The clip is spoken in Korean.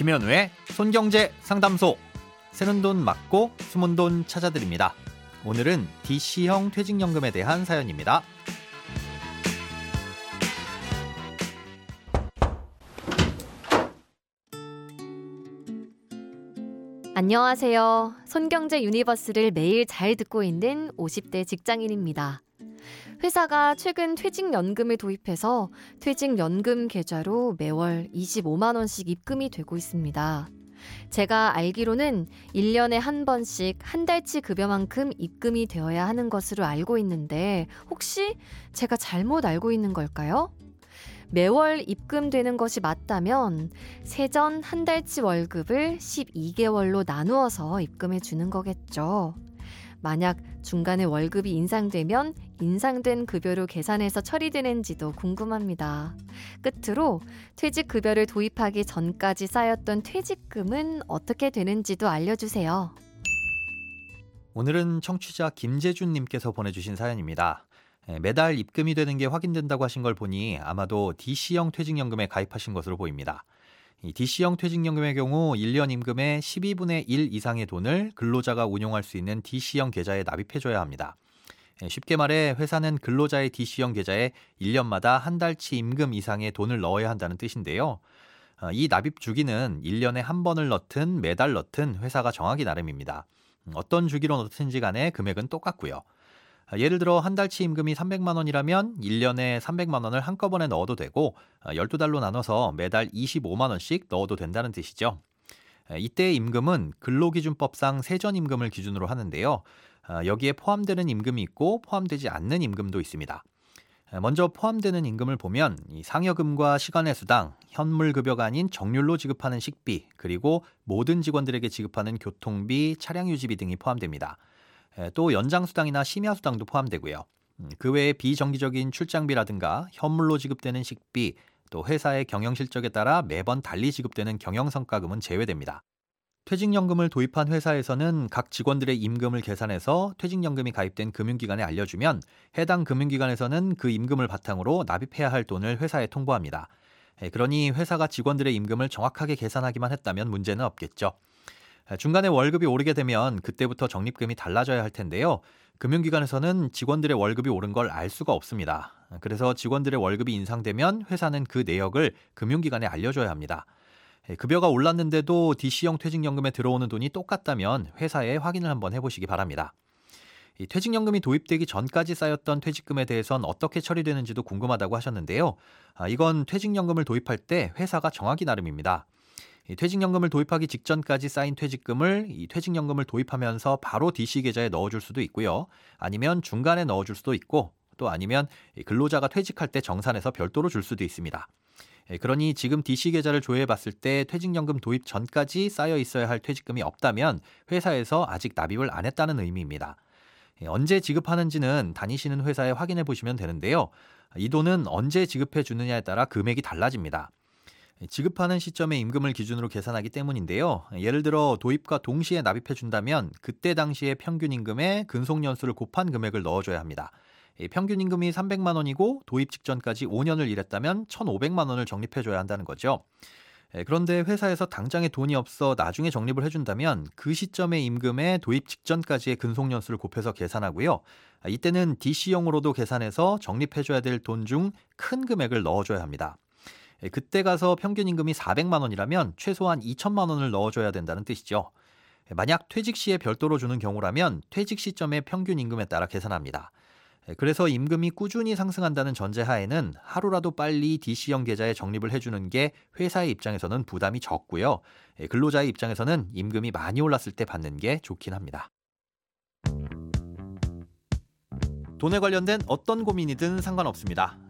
김현우의 손경제 상담소. 새는 돈 막고 숨은 돈 찾아드립니다. 오늘은 DC형 퇴직연금에 대한 사연입니다. 안녕하세요. 손경제 유니버스를 매일 잘 듣고 있는 50대 직장인입니다. 회사가 최근 퇴직연금을 도입해서 퇴직연금 계좌로 매월 25만원씩 입금이 되고 있습니다. 제가 알기로는 1년에 한 번씩 한 달치 급여만큼 입금이 되어야 하는 것으로 알고 있는데 혹시 제가 잘못 알고 있는 걸까요? 매월 입금되는 것이 맞다면 세전 한 달치 월급을 12개월로 나누어서 입금해 주는 거겠죠. 만약 중간에 월급이 인상되면 인상된 급여로 계산해서 처리되는지도 궁금합니다. 끝으로 퇴직급여를 도입하기 전까지 쌓였던 퇴직금은 어떻게 되는지도 알려주세요. 오늘은 청취자 김재준님께서 보내주신 사연입니다. 예, 매달 입금이 되는 게 확인된다고 하신 걸 보니 아마도 DC형 퇴직연금에 가입하신 것으로 보입니다. 이 DC형 퇴직연금의 경우 1년 임금의 12분의 1 이상의 돈을 근로자가 운용할 수 있는 DC형 계좌에 납입해줘야 합니다. 예, 쉽게 말해 회사는 근로자의 DC형 계좌에 1년마다 한 달치 임금 이상의 돈을 넣어야 한다는 뜻인데요. 어, 이 납입 주기는 1년에 한 번을 넣든 매달 넣든 회사가 정하기 나름입니다. 음, 어떤 주기로 넣든지 간에 금액은 똑같고요. 아, 예를 들어 한 달치 임금이 300만 원이라면 1년에 300만 원을 한꺼번에 넣어도 되고 12달로 아, 나눠서 매달 25만 원씩 넣어도 된다는 뜻이죠. 이때 임금은 근로기준법상 세전임금을 기준으로 하는데요. 아, 여기에 포함되는 임금이 있고 포함되지 않는 임금도 있습니다. 먼저 포함되는 임금을 보면 상여금과 시간의 수당, 현물급여가 아닌 정률로 지급하는 식비, 그리고 모든 직원들에게 지급하는 교통비, 차량 유지비 등이 포함됩니다. 또 연장수당이나 심야수당도 포함되고요. 음, 그 외에 비정기적인 출장비라든가 현물로 지급되는 식비, 또 회사의 경영 실적에 따라 매번 달리 지급되는 경영성과금은 제외됩니다. 퇴직연금을 도입한 회사에서는 각 직원들의 임금을 계산해서 퇴직연금이 가입된 금융기관에 알려주면 해당 금융기관에서는 그 임금을 바탕으로 납입해야 할 돈을 회사에 통보합니다. 그러니 회사가 직원들의 임금을 정확하게 계산하기만 했다면 문제는 없겠죠. 중간에 월급이 오르게 되면 그때부터 적립금이 달라져야 할 텐데요. 금융기관에서는 직원들의 월급이 오른 걸 알 수가 없습니다. 그래서 직원들의 월급이 인상되면 회사는 그 내역을 금융기관에 알려줘야 합니다. 급여가 올랐는데도 DC형 퇴직연금에 들어오는 돈이 똑같다면 회사에 확인을 한번 해보시기 바랍니다. 퇴직연금이 도입되기 전까지 쌓였던 퇴직금에 대해선 어떻게 처리되는지도 궁금하다고 하셨는데요. 아, 이건 퇴직연금을 도입할 때 회사가 정하기 나름입니다. 퇴직연금을 도입하기 직전까지 쌓인 퇴직금을 이 퇴직연금을 도입하면서 바로 DC 계좌에 넣어줄 수도 있고요. 아니면 중간에 넣어줄 수도 있고 또 아니면 근로자가 퇴직할 때 정산해서 별도로 줄 수도 있습니다. 예, 그러니 지금 DC 계좌를 조회해 봤을 때 퇴직연금 도입 전까지 쌓여 있어야 할 퇴직금이 없다면 회사에서 아직 납입을 안 했다는 의미입니다. 예, 언제 지급하는지는 다니시는 회사에 확인해 보시면 되는데요. 이 돈은 언제 지급해 주느냐에 따라 금액이 달라집니다. 지급하는 시점의 임금을 기준으로 계산하기 때문인데요. 예를 들어 도입과 동시에 납입해 준다면 그때 당시의 평균 임금의 근속 연수를 곱한 금액을 넣어줘야 합니다. 평균 임금이 300만 원이고 도입 직전까지 5년을 일했다면 1,500만 원을 적립해 줘야 한다는 거죠. 그런데 회사에서 당장에 돈이 없어 나중에 적립을 해준다면 그 시점의 임금의 도입 직전까지의 근속 연수를 곱해서 계산하고요. 이때는 DC형으로도 계산해서 적립해줘야 될 돈 중 큰 금액을 넣어줘야 합니다. 예, 그때 가서 평균 임금이 400만 원이라면 최소한 2천만 원을 넣어줘야 된다는 뜻이죠. 예, 만약 퇴직 시에 별도로 주는 경우라면 퇴직 시점의 평균 임금에 따라 계산합니다. 예, 그래서 임금이 꾸준히 상승한다는 전제하에는 하루라도 빨리 DC형 계좌에 적립을 해주는 게 회사의 입장에서는 부담이 적고요. 근로자의 입장에서는 임금이 많이 올랐을 때 받는 게 좋긴 합니다. 돈에 관련된 어떤 고민이든 상관없습니다.